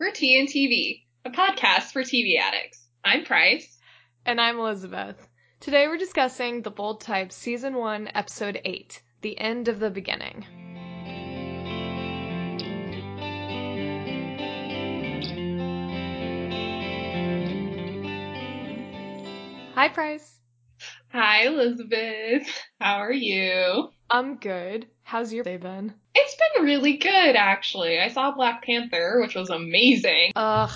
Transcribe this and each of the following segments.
We're Tea and TV, a podcast for TV addicts. I'm Price. And I'm Elizabeth. Today we're discussing The Bold Type Season 1, Episode 8 The End of the Beginning. Hi, Price. Hi, Elizabeth. How are you? I'm good. How's your day been? It's been really good, actually. I saw Black Panther, which was amazing. Ugh,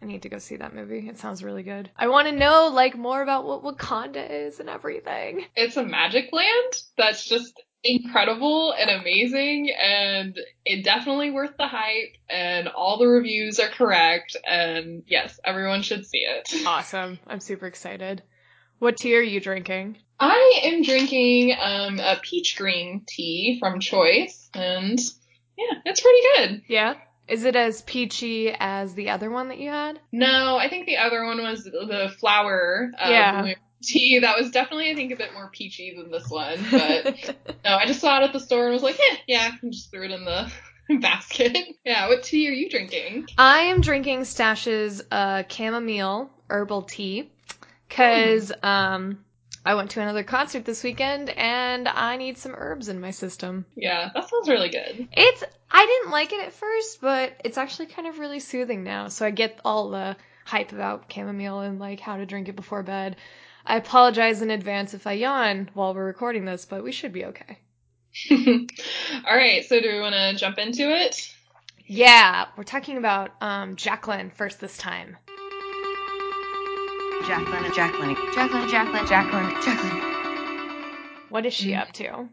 I need to go see that movie. It sounds really good. I want to know, like, more about what Wakanda is and everything. It's a magic land that's just incredible and amazing and it definitely worth the hype and all the reviews are correct and yes everyone should see it awesome i'm super excited what tea are you drinking I am drinking um, a peach green tea from Choice, and yeah, it's pretty good. Yeah. Is it as peachy as the other one that you had? No, I think the other one was the flower uh, yeah. tea. That was definitely, I think, a bit more peachy than this one. But no, I just saw it at the store and was like, eh, yeah, and just threw it in the basket. yeah, what tea are you drinking? I am drinking Stash's uh, chamomile herbal tea because um, I went to another concert this weekend and I need some herbs in my system. Yeah, that sounds really good. It's I didn't like it at first, but it's actually kind of really soothing now. So I get all the hype about chamomile and like how to drink it before bed. I apologize in advance if I yawn while we're recording this, but we should be okay. all right, so do we want to jump into it? Yeah, we're talking about um, Jacqueline first this time. Jacqueline and Jacqueline. Jacqueline, Jacqueline, Jacqueline, Jacqueline. What is she up to?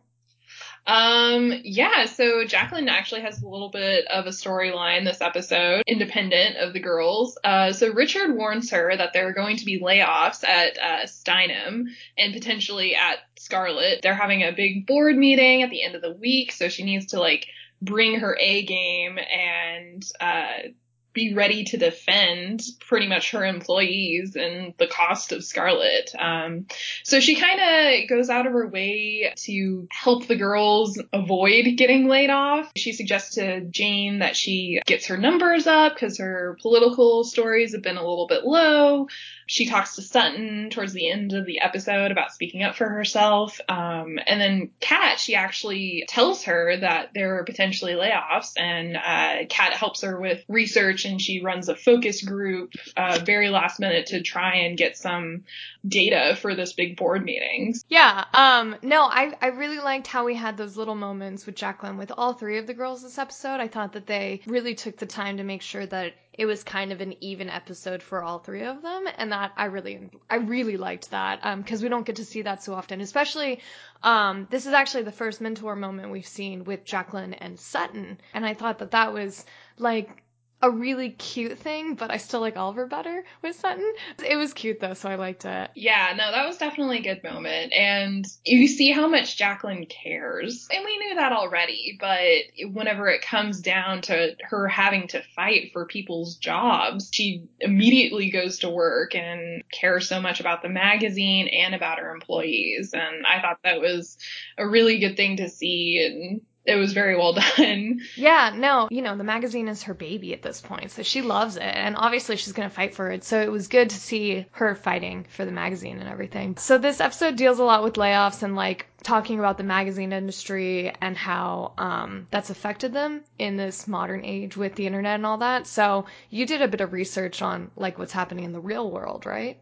Um, yeah, so Jacqueline actually has a little bit of a storyline this episode, independent of the girls. Uh, so Richard warns her that there are going to be layoffs at uh, Steinem and potentially at Scarlet. They're having a big board meeting at the end of the week, so she needs to like bring her A game and uh, be ready to defend pretty much her employees and the cost of Scarlet. Um, so she kind of goes out of her way to help the girls avoid getting laid off. She suggests to Jane that she gets her numbers up because her political stories have been a little bit low. She talks to Sutton towards the end of the episode about speaking up for herself. Um, and then Kat, she actually tells her that there are potentially layoffs, and uh, Kat helps her with research and she runs a focus group uh, very last minute to try and get some data for this big board meetings. Yeah. Um. No, I I really liked how we had those little moments with Jacqueline with all three of the girls this episode. I thought that they really took the time to make sure that it was kind of an even episode for all three of them and that i really i really liked that because um, we don't get to see that so often especially um, this is actually the first mentor moment we've seen with jacqueline and sutton and i thought that that was like a really cute thing, but I still like Oliver better with Sutton. It was cute though, so I liked it. Yeah, no, that was definitely a good moment. And you see how much Jacqueline cares. And we knew that already, but whenever it comes down to her having to fight for people's jobs, she immediately goes to work and cares so much about the magazine and about her employees. And I thought that was a really good thing to see and it was very well done. Yeah, no, you know, the magazine is her baby at this point, so she loves it, and obviously she's going to fight for it. So it was good to see her fighting for the magazine and everything. So this episode deals a lot with layoffs and like talking about the magazine industry and how um, that's affected them in this modern age with the internet and all that. So you did a bit of research on like what's happening in the real world, right?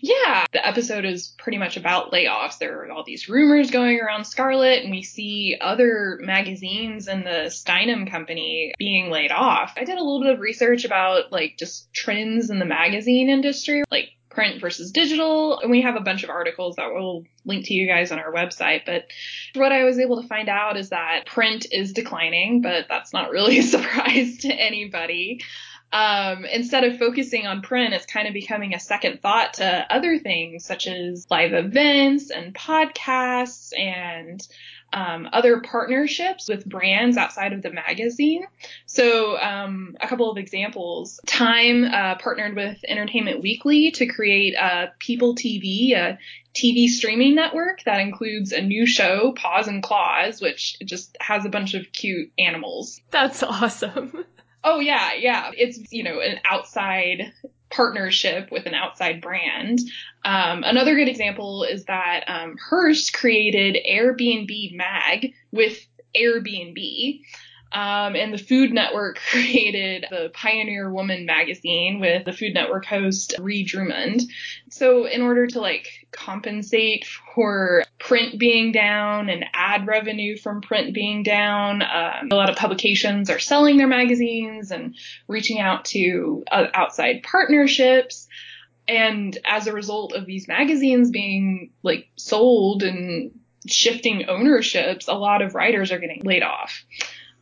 Yeah, the episode is pretty much about layoffs. There are all these rumors going around Scarlet, and we see other magazines in the Steinem company being laid off. I did a little bit of research about like just trends in the magazine industry, like print versus digital. And we have a bunch of articles that we'll link to you guys on our website. But what I was able to find out is that print is declining, but that's not really a surprise to anybody um, instead of focusing on print, it's kind of becoming a second thought to other things such as live events and podcasts and um, other partnerships with brands outside of the magazine. So, um, a couple of examples. Time uh, partnered with Entertainment Weekly to create a People TV, a TV streaming network that includes a new show, Paws and Claws, which just has a bunch of cute animals. That's awesome. Oh yeah, yeah. It's you know an outside partnership with an outside brand. Um, another good example is that um, Hearst created Airbnb Mag with Airbnb. Um, and the Food Network created the Pioneer Woman magazine with the Food Network host Ree Drummond. So in order to like compensate for print being down and ad revenue from print being down, um, a lot of publications are selling their magazines and reaching out to uh, outside partnerships. And as a result of these magazines being like sold and shifting ownerships, a lot of writers are getting laid off.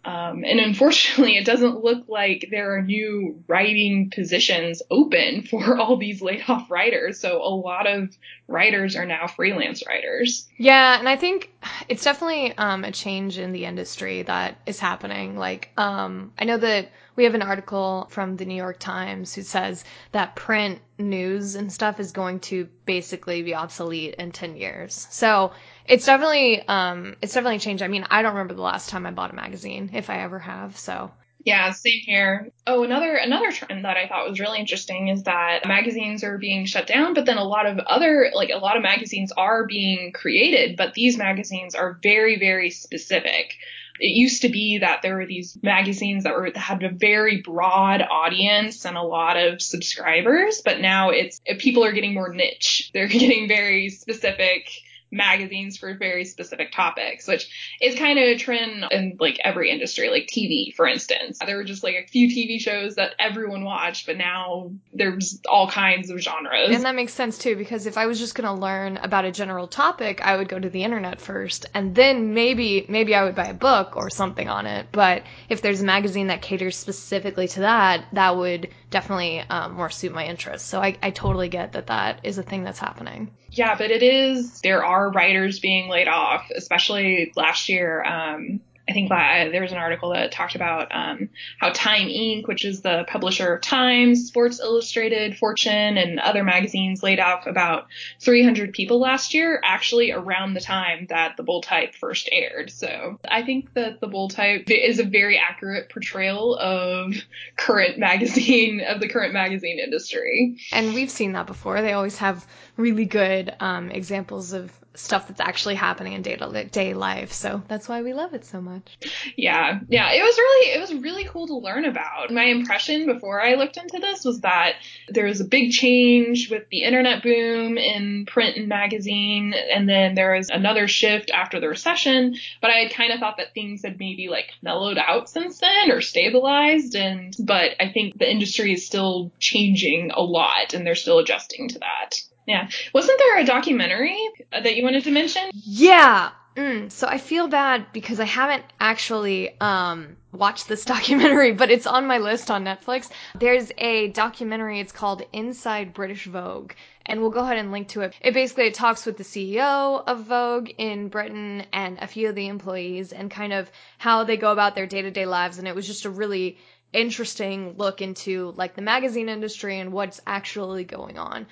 Um, and unfortunately, it doesn't look like there are new writing positions open for all these laid off writers. So a lot of writers are now freelance writers. Yeah, and I think it's definitely um, a change in the industry that is happening. Like, um, I know that we have an article from the New York Times who says that print news and stuff is going to basically be obsolete in 10 years. So it's definitely, um, it's definitely changed. I mean, I don't remember the last time I bought a magazine, if I ever have. So yeah, same here. Oh, another another trend that I thought was really interesting is that magazines are being shut down, but then a lot of other like a lot of magazines are being created, but these magazines are very very specific. It used to be that there were these magazines that were that had a very broad audience and a lot of subscribers, but now it's people are getting more niche. They're getting very specific magazines for very specific topics, which is kind of a trend in like every industry, like TV, for instance. There were just like a few TV shows that everyone watched, but now there's all kinds of genres. And that makes sense too, because if I was just going to learn about a general topic, I would go to the internet first, and then maybe, maybe I would buy a book or something on it. But if there's a magazine that caters specifically to that, that would definitely um, more suit my interests. So I, I totally get that that is a thing that's happening. Yeah, but it is, there are writers being laid off, especially last year. Um, I think there was an article that talked about um, how Time Inc., which is the publisher of Time, Sports Illustrated, Fortune, and other magazines, laid off about 300 people last year, actually around the time that the Bold Type first aired. So I think that the Bold Type is a very accurate portrayal of current magazine of the current magazine industry. And we've seen that before. They always have really good um, examples of stuff that's actually happening in day to day life. So that's why we love it so much. Yeah. Yeah. It was really, it was really cool to learn about. My impression before I looked into this was that there was a big change with the internet boom in print and magazine. And then there was another shift after the recession. But I had kind of thought that things had maybe like mellowed out since then or stabilized. And, but I think the industry is still changing a lot and they're still adjusting to that. Yeah. Wasn't there a documentary that you wanted to mention? Yeah. Mm, so I feel bad because I haven't actually um, watched this documentary, but it's on my list on Netflix. There's a documentary. It's called Inside British Vogue, and we'll go ahead and link to it. It basically talks with the CEO of Vogue in Britain and a few of the employees and kind of how they go about their day to day lives. And it was just a really interesting look into like the magazine industry and what's actually going on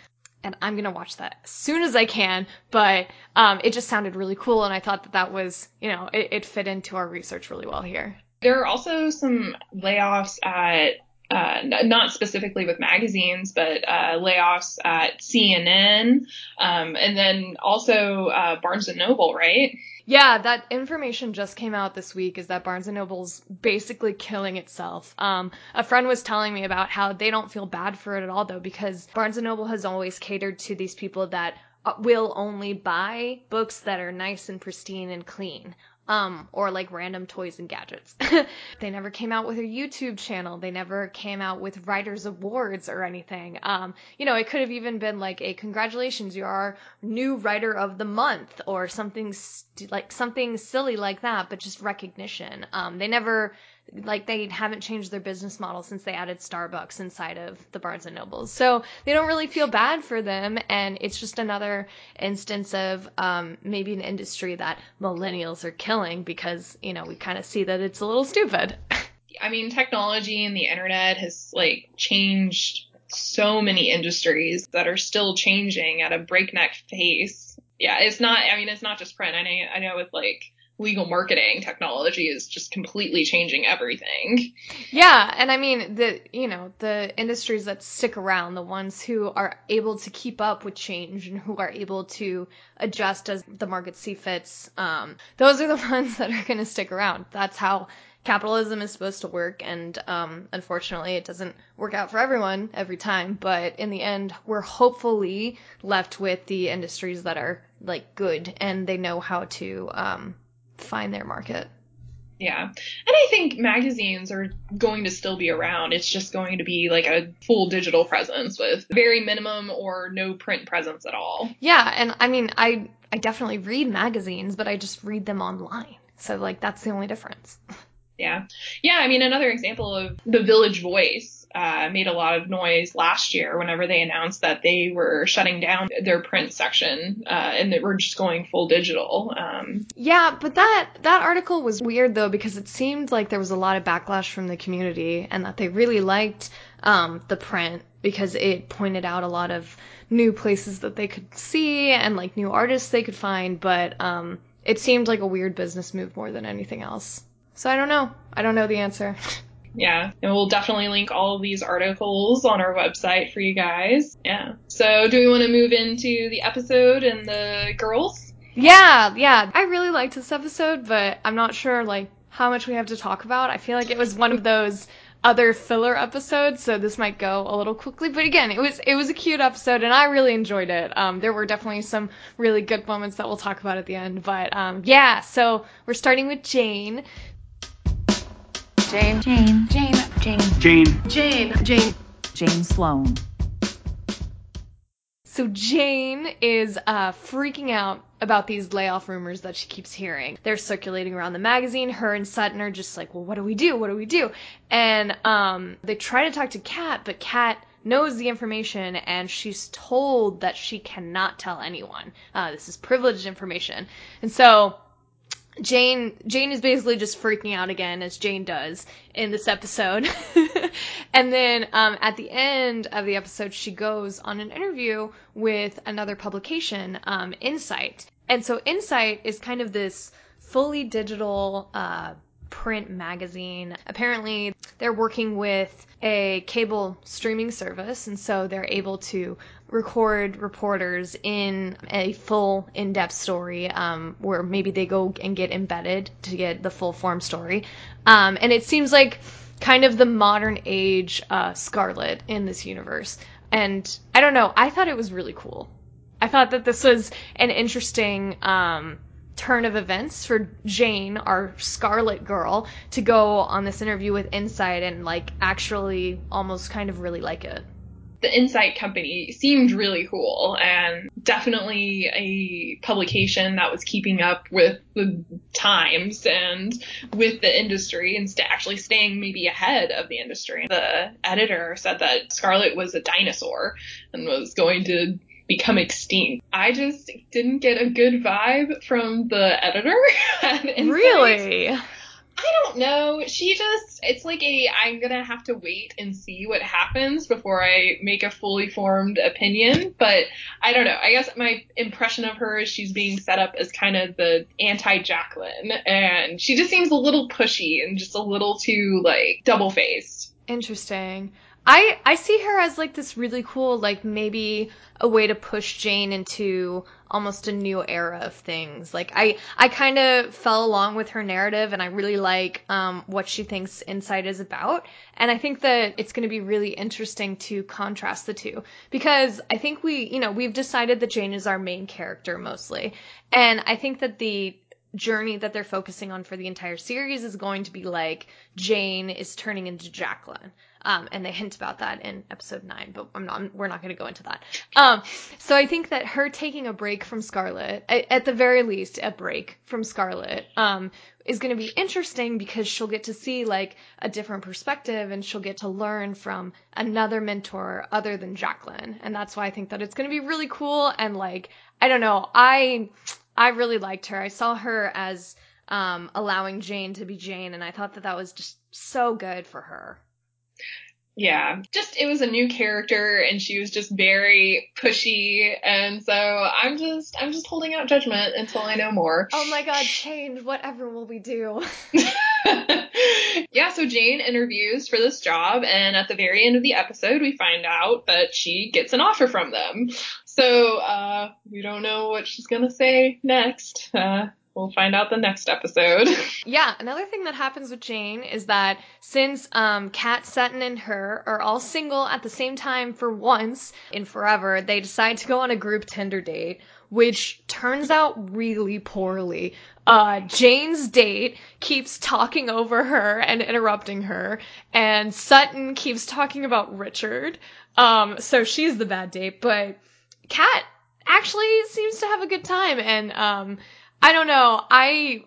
and I'm gonna watch that as soon as I can. But um, it just sounded really cool, and I thought that that was, you know, it, it fit into our research really well here. There are also some layoffs at uh, not specifically with magazines, but uh, layoffs at CNN, um, and then also uh, Barnes and Noble, right? Yeah, that information just came out this week. Is that Barnes and Noble's basically killing itself? Um, a friend was telling me about how they don't feel bad for it at all, though, because Barnes and Noble has always catered to these people that uh, will only buy books that are nice and pristine and clean um, or like random toys and gadgets. they never came out with a YouTube channel. They never came out with writers awards or anything. Um, you know, it could have even been like a congratulations, you're our new writer of the month or something st- like something silly like that, but just recognition. Um, they never like they haven't changed their business model since they added Starbucks inside of the Barnes and Nobles. So they don't really feel bad for them, and it's just another instance of um, maybe an industry that millennials are killing because you know we kind of see that it's a little stupid. I mean, technology and the internet has like changed so many industries that are still changing at a breakneck pace. Yeah, it's not. I mean, it's not just print. I know. I know with like legal marketing technology is just completely changing everything. Yeah, and I mean the you know the industries that stick around, the ones who are able to keep up with change and who are able to adjust as the market see fits. Um, those are the ones that are going to stick around. That's how capitalism is supposed to work, and um, unfortunately, it doesn't work out for everyone every time. But in the end, we're hopefully left with the industries that are like good and they know how to um, find their market. Yeah. And I think magazines are going to still be around. It's just going to be like a full digital presence with very minimum or no print presence at all. Yeah, and I mean I I definitely read magazines, but I just read them online. So like that's the only difference. Yeah. Yeah, I mean another example of the Village Voice uh, made a lot of noise last year whenever they announced that they were shutting down their print section uh, and that we're just going full digital. Um, yeah, but that that article was weird though because it seemed like there was a lot of backlash from the community and that they really liked um, the print because it pointed out a lot of new places that they could see and like new artists they could find, but um, it seemed like a weird business move more than anything else. So I don't know. I don't know the answer. Yeah, and we'll definitely link all of these articles on our website for you guys. Yeah. So, do we want to move into the episode and the girls? Yeah, yeah. I really liked this episode, but I'm not sure like how much we have to talk about. I feel like it was one of those other filler episodes, so this might go a little quickly. But again, it was it was a cute episode, and I really enjoyed it. Um, there were definitely some really good moments that we'll talk about at the end. But um, yeah, so we're starting with Jane. Jane. Jane. Jane. Jane. Jane. Jane. Jane. Jane Sloan. So Jane is uh, freaking out about these layoff rumors that she keeps hearing. They're circulating around the magazine. Her and Sutton are just like, well, what do we do? What do we do? And um, they try to talk to Kat, but Kat knows the information and she's told that she cannot tell anyone. Uh, this is privileged information. And so Jane Jane is basically just freaking out again as Jane does in this episode. and then um, at the end of the episode, she goes on an interview with another publication, um, Incite. And so Incite is kind of this fully digital uh, print magazine. Apparently, they're working with a cable streaming service, and so they're able to record reporters in a full in-depth story um, where maybe they go and get embedded to get the full form story. Um, and it seems like kind of the modern age uh, scarlet in this universe. And i don't know i thought it was really cool. I thought that this was an interesting um, turn of events for Jane, our Scarlet girl, to go on this interview with Incite and like actually almost kind of really like it the Incite Company seemed really cool and definitely a publication that was keeping up with the times and with the industry and actually staying maybe ahead of the industry. The editor said that Scarlet was a dinosaur and was going to become extinct. I just didn't get a good vibe from the editor. really? I don't know. She just, it's like a, I'm gonna have to wait and see what happens before I make a fully formed opinion. But I don't know. I guess my impression of her is she's being set up as kind of the anti Jacqueline. And she just seems a little pushy and just a little too, like, double faced. Interesting. I I see her as like this really cool like maybe a way to push Jane into almost a new era of things. Like I I kind of fell along with her narrative and I really like um what she thinks Incite is about. And I think that it's going to be really interesting to contrast the two because I think we, you know, we've decided that Jane is our main character mostly. And I think that the journey that they're focusing on for the entire series is going to be like Jane is turning into Jacqueline. Um, and they hint about that in episode nine, but I'm not, we're not going to go into that. Um, so I think that her taking a break from Scarlet, at, the very least, a break from Scarlet, um, is going to be interesting because she'll get to see like a different perspective and she'll get to learn from another mentor other than Jacqueline. And that's why I think that it's going to be really cool. And like, I don't know, I, I really liked her. I saw her as, um, allowing Jane to be Jane and I thought that that was just so good for her. Yeah, just it was a new character and she was just very pushy and so I'm just I'm just holding out judgment until I know more. Oh my god, change. Whatever will we do? yeah, so Jane interviews for this job and at the very end of the episode we find out that she gets an offer from them. So, uh we don't know what she's going to say next. Uh we'll find out the next episode. Yeah, another thing that happens with Jane is that since um, Kat, Sutton, and her are all single at the same time for once in forever, they decide to go on a group Tinder date, which turns out really poorly. Uh, Jane's date keeps talking over her and interrupting her, and Sutton keeps talking about Richard. Um, so she's the bad date, but Kat actually seems to have a good time, and um, I don't know. I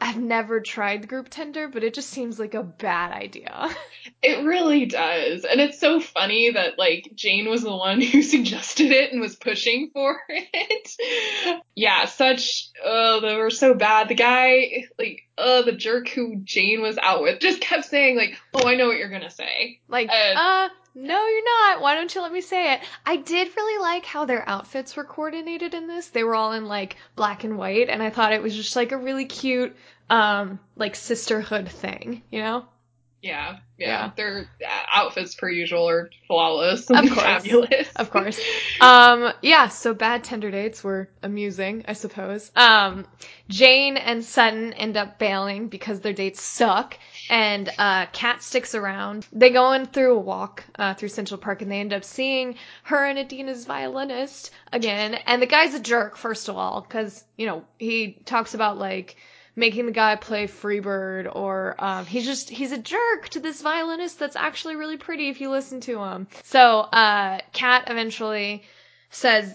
I've never tried group Tinder, but it just seems like a bad idea. It really does. And it's so funny that like Jane was the one who suggested it and was pushing for it. yeah, such oh, they were so bad. The guy like uh the jerk who Jane was out with just kept saying like, "Oh, I know what you're going to say." Like, uh, no, you're not. Why don't you let me say it? I did really like how their outfits were coordinated in this. They were all in like black and white, and I thought it was just like a really cute, um, like sisterhood thing, you know? Yeah, yeah. Yeah. Their uh, outfits per usual are flawless Of course. fabulous. Of course. Um, yeah, so bad Tinder dates were amusing, I suppose. Um, Jane and Sutton end up bailing because their dates suck, and uh, Kat sticks around. They go in through a walk uh, through Central Park, and they end up seeing her and Adina's violinist again. And the guy's a jerk, first of all, because you know he talks about like making the guy play Freebird, or um, he's just he's a jerk to this violinist that's actually really pretty if you listen to him. So uh, Kat eventually says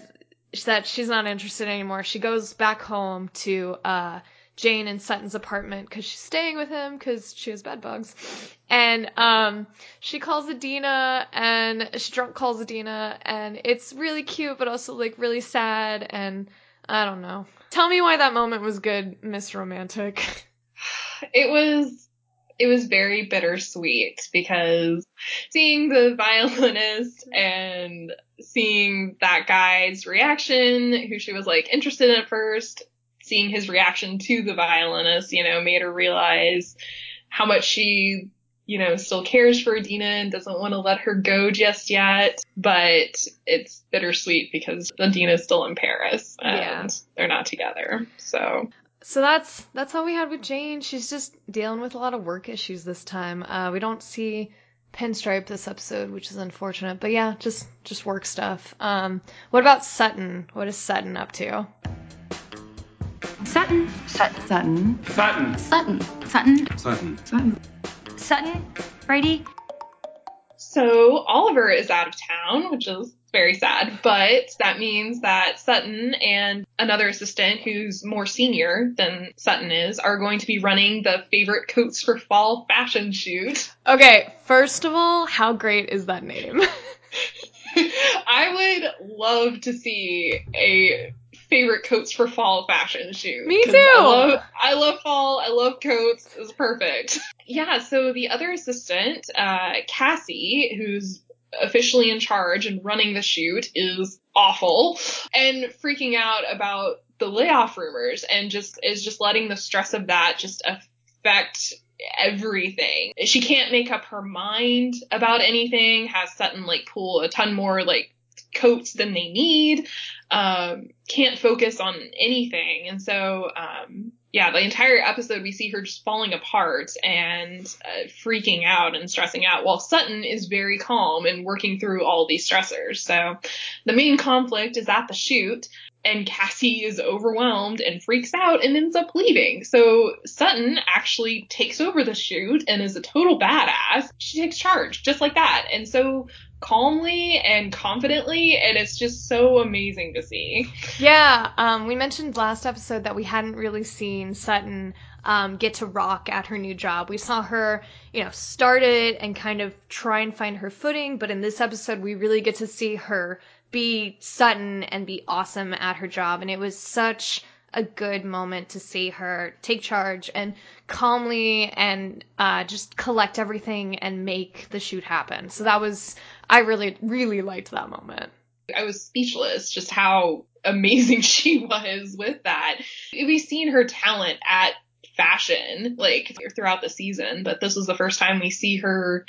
that she's not interested anymore. She goes back home to uh, Jane and Sutton's apartment because she's staying with him because she has bed bugs. And um, she calls Adina and she drunk calls Adina and it's really cute but also like really sad and I don't know. Tell me why that moment was good, Miss Romantic. it was it was very bittersweet because seeing the violinist and seeing that guy's reaction, who she was like interested in at first, seeing his reaction to the violinist, you know, made her realize how much she, you know, still cares for Adina and doesn't want to let her go just yet. But it's bittersweet because Adina's still in Paris and Yeah. they're not together. So So that's that's all we had with Jane. She's just dealing with a lot of work issues this time. Uh, we don't see Pinstripe this episode, which is unfortunate. But yeah, just just work stuff. Um, what about Sutton? What is Sutton up to? Sutton. Sutton. Sutton. Sutton. Sutton. Sutton. Sutton. Sutton. Sutton. Brady. So Oliver is out of town, which is very sad, but that means that Sutton and another assistant who's more senior than Sutton is are going to be running the favorite coats for fall fashion shoot. Okay, first of all, how great is that name? I would love to see a favorite coats for fall fashion shoot. Me too. I love, I love fall. I love coats. It's perfect. Yeah. So the other assistant, uh, Cassie, who's officially in charge and running the shoot, is awful and freaking out about the layoff rumors and just is just letting the stress of that just affect everything. She can't make up her mind about anything, has Sutton like pull a ton more like coats than they need, um, can't focus on anything. And so, um, yeah, the entire episode we see her just falling apart and uh, freaking out and stressing out while Sutton is very calm and working through all these stressors. So the main conflict is at the shoot and Cassie is overwhelmed and freaks out and ends up leaving. So Sutton actually takes over the shoot and is a total badass. She takes charge just like that. And so calmly and confidently and it's just so amazing to see. Yeah, um, we mentioned last episode that we hadn't really seen Sutton um, get to rock at her new job. We saw her, you know, start it and kind of try and find her footing, but in this episode, we really get to see her be Sutton and be awesome at her job. And it was such a good moment to see her take charge and calmly and uh, just collect everything and make the shoot happen. So that was, I really, really liked that moment. I was speechless just how amazing she was with that. We've seen her talent at fashion like throughout the season, but this was the first time we see her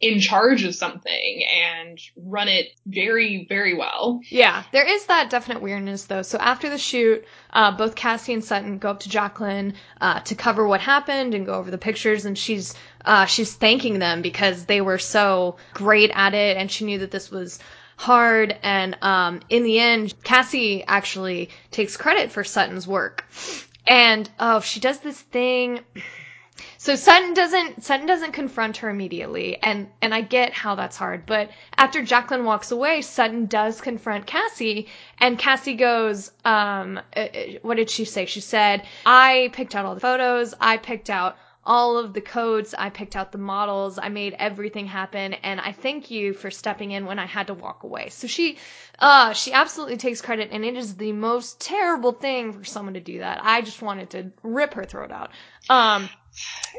in charge of something and run it very, very well. Yeah, there is that definite weirdness though. So after the shoot, uh, both Cassie and Sutton go up to Jacqueline uh, to cover what happened and go over the pictures, and she's uh, she's thanking them because they were so great at it, and she knew that this was hard. And um, in the end, Cassie actually takes credit for Sutton's work. And oh, she does this thing. So Sutton doesn't Sutton doesn't confront her immediately, and and I get how that's hard. But after Jacqueline walks away, Sutton does confront Cassie, and Cassie goes, um, uh, uh, what did she say? She said, "I picked out all the photos. I picked out." all of the codes. I picked out the models. I made everything happen. And I thank you for stepping in when I had to walk away. So she, uh, she absolutely takes credit and it is the most terrible thing for someone to do that. I just wanted to rip her throat out. Um,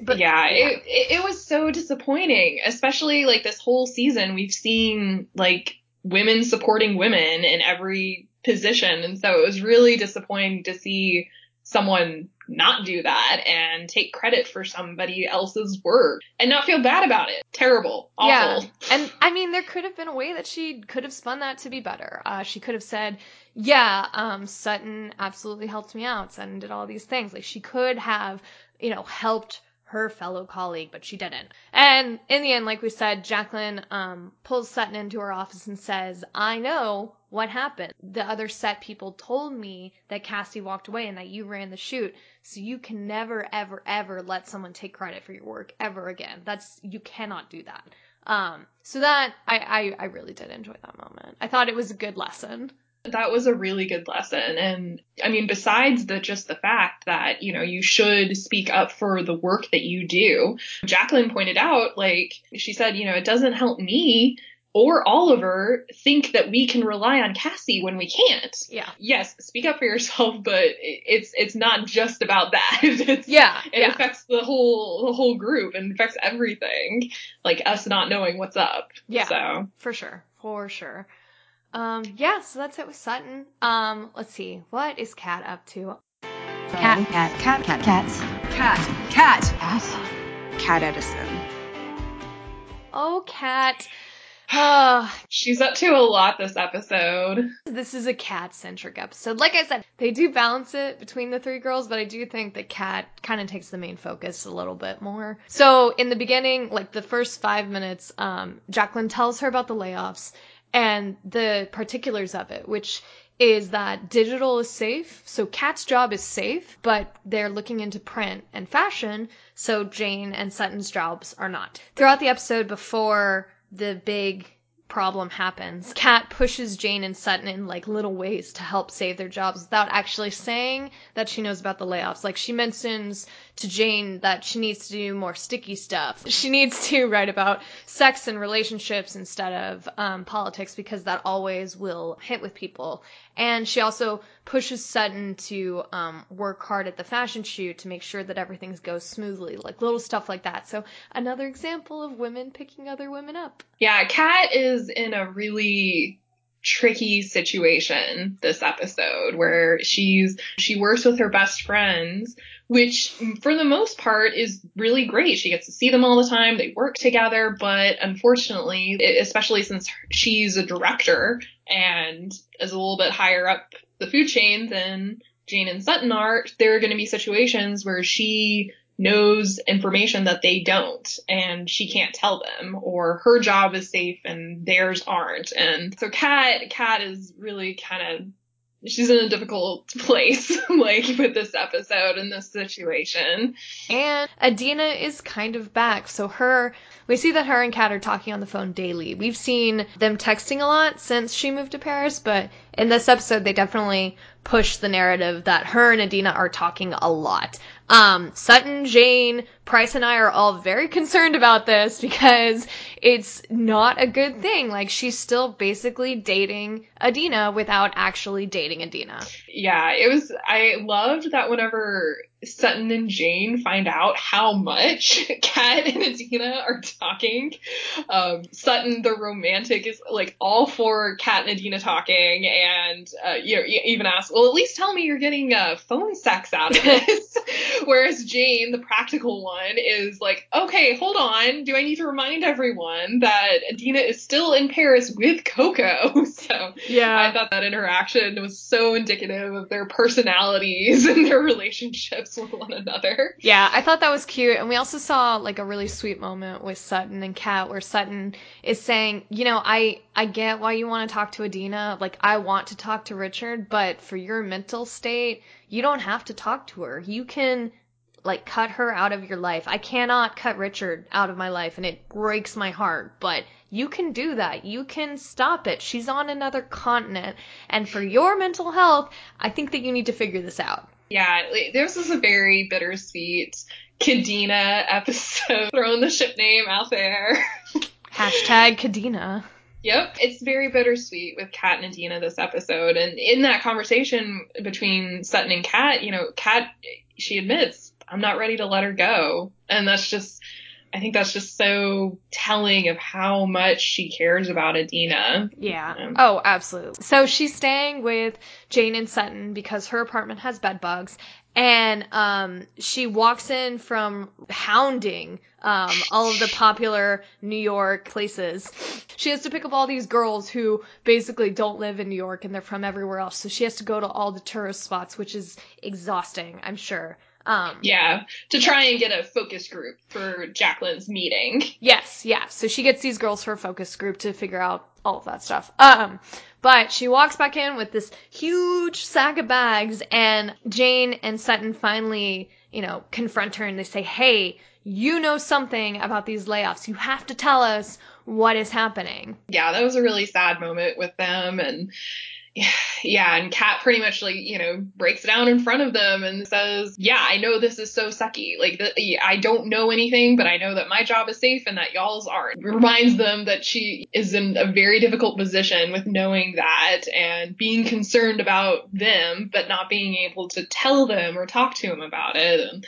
but yeah, yeah. It, it, it was so disappointing, especially like this whole season. We've seen like women supporting women in every position. And so it was really disappointing to see someone not do that and take credit for somebody else's work and not feel bad about it. Terrible. Awful. Yeah. And I mean, there could have been a way that she could have spun that to be better. Uh, she could have said, yeah, um, Sutton absolutely helped me out. Sutton did all these things. Like she could have, you know, helped her fellow colleague, but she didn't. And in the end, like we said, Jacqueline um, pulls Sutton into her office and says, I know what happened. The other set people told me that Cassie walked away and that you ran the shoot. So you can never, ever, ever let someone take credit for your work ever again. That's, you cannot do that. Um, so that, I, I, I really did enjoy that moment. I thought it was a good lesson that was a really good lesson. And I mean, besides the just the fact that, you know, you should speak up for the work that you do, Jacqueline pointed out, like, she said, you know, it doesn't help me or Oliver think that we can rely on Cassie when we can't. Yeah. Yes, speak up for yourself, but it's it's not just about that. It's, yeah. It yeah. affects the whole the whole group and affects everything. Like us not knowing what's up. Yeah. So for sure. For sure. Um, yeah, so that's it with Sutton. Um, let's see. What is Kat up to? Kat, cat, cat, cat, cats. Kat, cat, cat. Kat Edison. Oh, cat. Uh, She's up to a lot this episode. This is a cat centric episode. Like I said, they do balance it between the three girls, but I do think that Kat kind of takes the main focus a little bit more. So in the beginning, like the first five minutes, um, Jacqueline tells her about the layoffs and the particulars of it, which is that digital is safe. So Kat's job is safe, but they're looking into print and fashion. So Jane and Sutton's jobs are not. Throughout the episode before the big problem happens, Kat pushes Jane and Sutton in like little ways to help save their jobs without actually saying that she knows about the layoffs. Like she mentions to Jane that she needs to do more sticky stuff. She needs to write about sex and relationships instead of um, politics because that always will hit with people. And she also pushes Sutton to um, work hard at the fashion shoot to make sure that everything goes smoothly, like little stuff like that. So another example of women picking other women up. Yeah, Kat is in a really tricky situation this episode where she's she works with her best friends which for the most part is really great. She gets to see them all the time. They work together but unfortunately especially since she's a director and is a little bit higher up the food chain than Jane and Sutton are there are going to be situations where she knows information that they don't and she can't tell them or her job is safe and theirs aren't. And so Kat, Kat is really kind of she's in a difficult place, like with this episode and this situation. And Adina is kind of back. So her, we see that her and Kat are talking on the phone daily. We've seen them texting a lot since she moved to Paris, but in this episode, they definitely push the narrative that her and Adina are talking a lot. Um, Sutton, Jane, Price, and I are all very concerned about this because it's not a good thing. Like she's still basically dating Adina without actually dating Adina. Yeah, it was. I loved that whenever Sutton and Jane find out how much Kat and Adina are talking. Um, Sutton, the romantic, is like all for Kat and Adina talking, and uh, you know, even asks, "Well, at least tell me you're getting uh, phone sex out of this." Whereas Jane, the practical one, is like, "Okay, hold on. Do I need to remind everyone that Adina is still in Paris with Coco?" so Yeah. I thought that interaction was so indicative of their personalities and their relationships with one another. Yeah, I thought that was cute. And we also saw like a really sweet moment with Sutton and Kat where Sutton is saying, you know, I I get why you want to talk to Adina. Like I want to talk to Richard, but for your mental state, you don't have to talk to her. You can like cut her out of your life. I cannot cut Richard out of my life and it breaks my heart, but you can do that. You can stop it. She's on another continent. And for your mental health, I think that you need to figure this out. Yeah, this is a very bittersweet Kadena episode. Throwing the ship name out there. Hashtag Kadena. Yep, it's very bittersweet with Kat and Adina this episode. And in that conversation between Sutton and Kat, you know, Kat, she admits, I'm not ready to let her go. And that's just, I think that's just so telling of how much she cares about Adina. Yeah. Um, Oh, absolutely. So she's staying with Jane and Sutton because her apartment has bed bugs. And um, she walks in from hounding um, all of the popular New York places. She has to pick up all these girls who basically don't live in New York and they're from everywhere else. So she has to go to all the tourist spots, which is exhausting, I'm sure. Um, Yeah, to try and get a focus group for Jacqueline's meeting. Yes, yeah. So she gets these girls for a focus group to figure out all of that stuff. Um, but she walks back in with this huge sack of bags, and Jane and Sutton finally, you know, confront her and they say, "Hey, you know something about these layoffs. You have to tell us what is happening." Yeah, that was a really sad moment with them and yeah, and Kat pretty much like, you know, breaks down in front of them and says, "Yeah, I know this is so sucky. Like the, I don't know anything, but I know that my job is safe and that y'all's aren't." Reminds them that she is in a very difficult position with knowing that and being concerned about them, but not being able to tell them or talk to them about it. And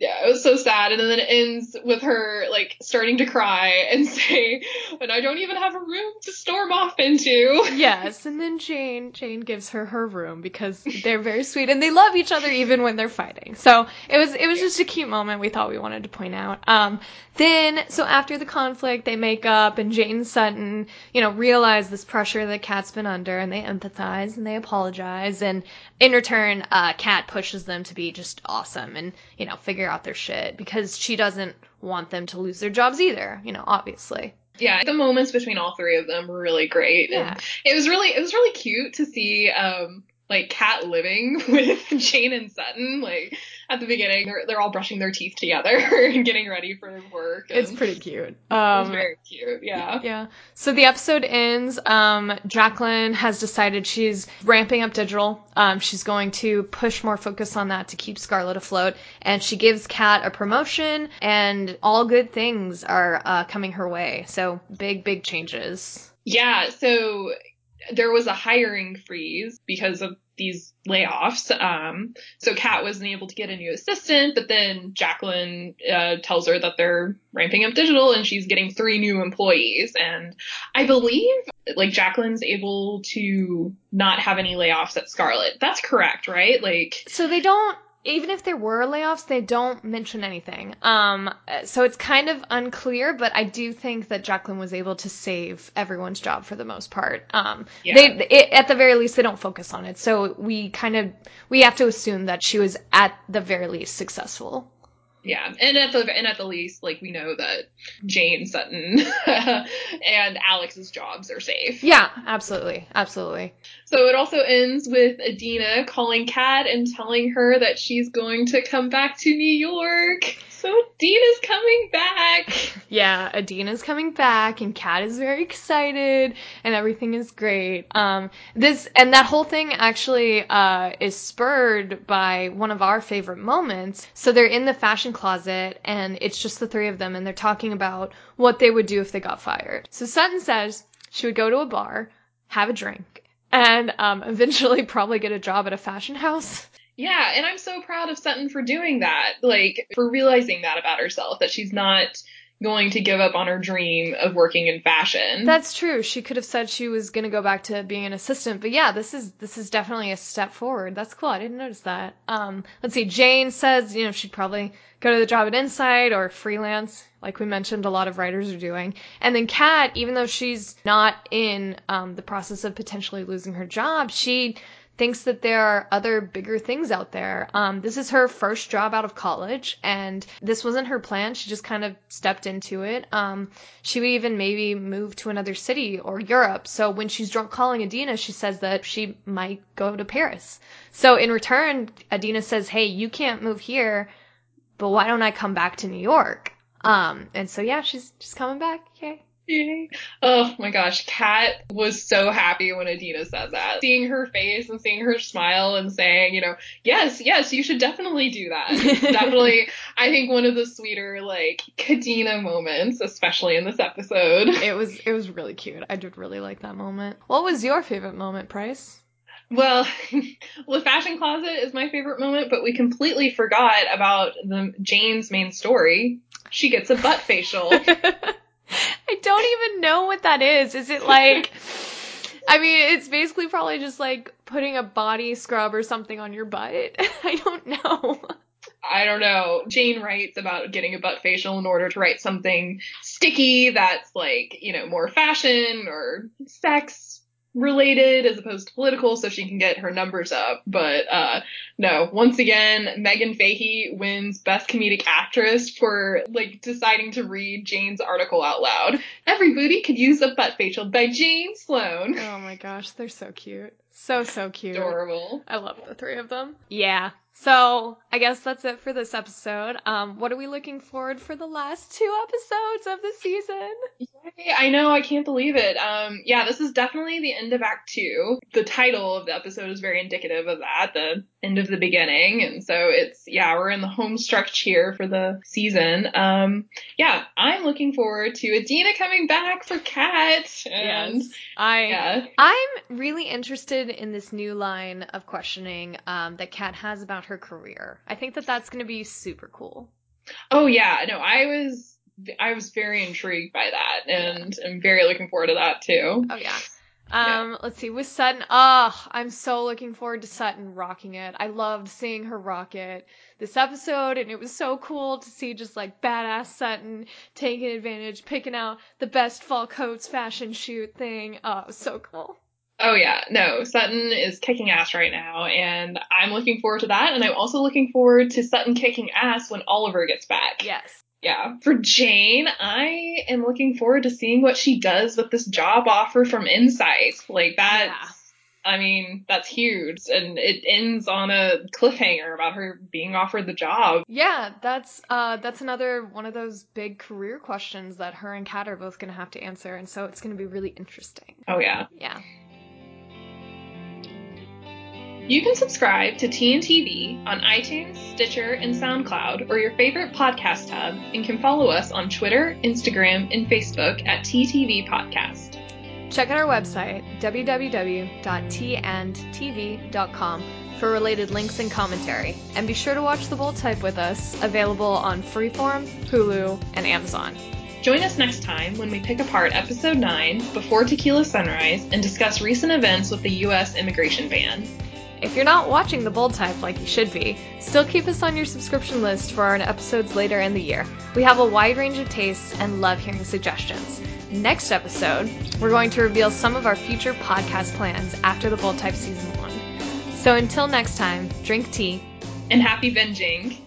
yeah, it was so sad. And then it ends with her like starting to cry and say, "And I don't even have a room to storm off into." Yes, and then Jane Jane gives her her room because they're very sweet and they love each other even when they're fighting. So it was it was just a cute moment we thought we wanted to point out. Um, then so after the conflict, they make up and Jane Sutton, you know, realize this pressure that Kat's been under and they empathize and they apologize and in return, uh, Kat pushes them to be just awesome and you know figure out their shit because she doesn't want them to lose their jobs either. You know, obviously. Yeah, the moments between all three of them were really great. Yeah. And it was really it was really cute to see um like Kat living with Jane and Sutton. Like at the beginning, they're they're all brushing their teeth together and getting ready for work. It's pretty cute. Um, very cute. Yeah. Yeah. So the episode ends. Um, Jacqueline has decided she's ramping up digital. Um, she's going to push more focus on that to keep Scarlet afloat. And she gives Kat a promotion, and all good things are uh, coming her way. So big, big changes. Yeah, so there was a hiring freeze because of these layoffs. Um, so Kat wasn't able to get a new assistant, but then Jacqueline uh, tells her that they're ramping up digital and she's getting three new employees. And I believe like Jacqueline's able to not have any layoffs at Scarlet. That's correct, right? Like, So they don't. Even if there were layoffs, they don't mention anything. Um, so it's kind of unclear, but I do think that Jacqueline was able to save everyone's job for the most part. Um, Yeah. they it, at the very least they don't focus on it, so we kind of we have to assume that she was at the very least successful. Yeah, and at the and at the least, like we know that Jane Sutton and Alex's jobs are safe. Yeah, absolutely, absolutely. So it also ends with Adina calling Kat and telling her that she's going to come back to New York. So Dina's coming back. Yeah, Adina's coming back and Kat is very excited and everything is great. Um this and that whole thing actually uh is spurred by one of our favorite moments. So they're in the fashion closet and it's just the three of them and they're talking about what they would do if they got fired. So Sutton says she would go to a bar, have a drink, and um eventually probably get a job at a fashion house. Yeah, and I'm so proud of Sutton for doing that. Like, for realizing that about herself, that she's not going to give up on her dream of working in fashion. That's true. She could have said she was going to go back to being an assistant, but yeah, this is this is definitely a step forward. That's cool. I didn't notice that. Um, let's see. Jane says, you know, she'd probably go to the job at Incite or freelance, like we mentioned, a lot of writers are doing. And then Kat, even though she's not in um, the process of potentially losing her job, she thinks that there are other bigger things out there. Um, this is her first job out of college, and this wasn't her plan. She just kind of stepped into it. Um, she would even maybe move to another city or Europe. So when she's drunk calling Adena, she says that she might go to Paris. So in return, Adena says, "Hey, you can't move here, but why don't I come back to New York?" Um, and so yeah, she's just coming back. Yay. Yay. Oh my gosh, Kat was so happy when Adena said that. Seeing her face and seeing her smile and saying, you know, yes, yes, you should definitely do that. It's definitely, I think, one of the sweeter, like, Kadena moments, especially in this episode. It was it was really cute. I did really like that moment. What was your favorite moment, Price? Well, the fashion closet is my favorite moment, but we completely forgot about the Jane's main story. She gets a butt facial. I don't even know what that is. Is it like I mean, it's basically probably just like putting a body scrub or something on your butt. I don't know. I don't know. Jane writes about getting a butt facial in order to write something sticky that's like, you know, more fashion or sex related as opposed to political so she can get her numbers up. But uh no, once again, Meghann Fahy wins best comedic actress for like deciding to read Jane's article out loud. Everybody could use a butt facial by Jane Sloan. Oh my gosh, they're so cute. So so cute. Adorable. I love the three of them. Yeah. So I guess that's it for this episode. Um, what are we looking forward for the last two episodes of the season? Yay, I know, I can't believe it. Um, yeah, this is definitely the end of Act Two. The title of the episode is very indicative of that, the end of the beginning, and so it's yeah, we're in the home stretch here for the season. Um, yeah, I'm looking forward to Adena coming back for Kat. And, Yes. I Yeah. I'm really interested in this new line of questioning um, that Kat has about her career. I think that that's going to be super cool. Oh yeah, no, I was I was very intrigued by that, and I'm very looking forward to that too. Oh yeah. Um, let's see, with Sutton, oh, I'm so looking forward to Sutton rocking it. I loved seeing her rock it this episode, and it was so cool to see just like badass Sutton taking advantage, picking out the best fall coats fashion shoot thing. Oh, it was so cool. Oh yeah, no, Sutton is kicking ass right now, and I'm looking forward to that, and I'm also looking forward to Sutton kicking ass when Oliver gets back. Yes. Yeah. For Jane, I am looking forward to seeing what she does with this job offer from Incite. Like that's I mean, that's huge. And it ends on a cliffhanger about her being offered the job. Yeah, that's uh that's another one of those big career questions that her and Kat are both gonna have to answer, and so it's gonna be really interesting. Oh yeah. Yeah. You can subscribe to TNTV on iTunes, Stitcher, and SoundCloud, or your favorite podcast hub, and can follow us on Twitter, Instagram, and Facebook at TTV Podcast. Check out our website, www.tandtv.com, for related links and commentary. And be sure to watch The Bold Type with us, available on Freeform, Hulu, and Amazon. Join us next time when we pick apart Episode 9, Before Tequila Sunrise, and discuss recent events with the U.S. immigration ban. If you're not watching The Bold Type like you should be, still keep us on your subscription list for our episodes later in the year. We have a wide range of tastes and love hearing suggestions. Next episode, we're going to reveal some of our future podcast plans after The Bold Type Season 1. So until next time, drink tea, And happy binging!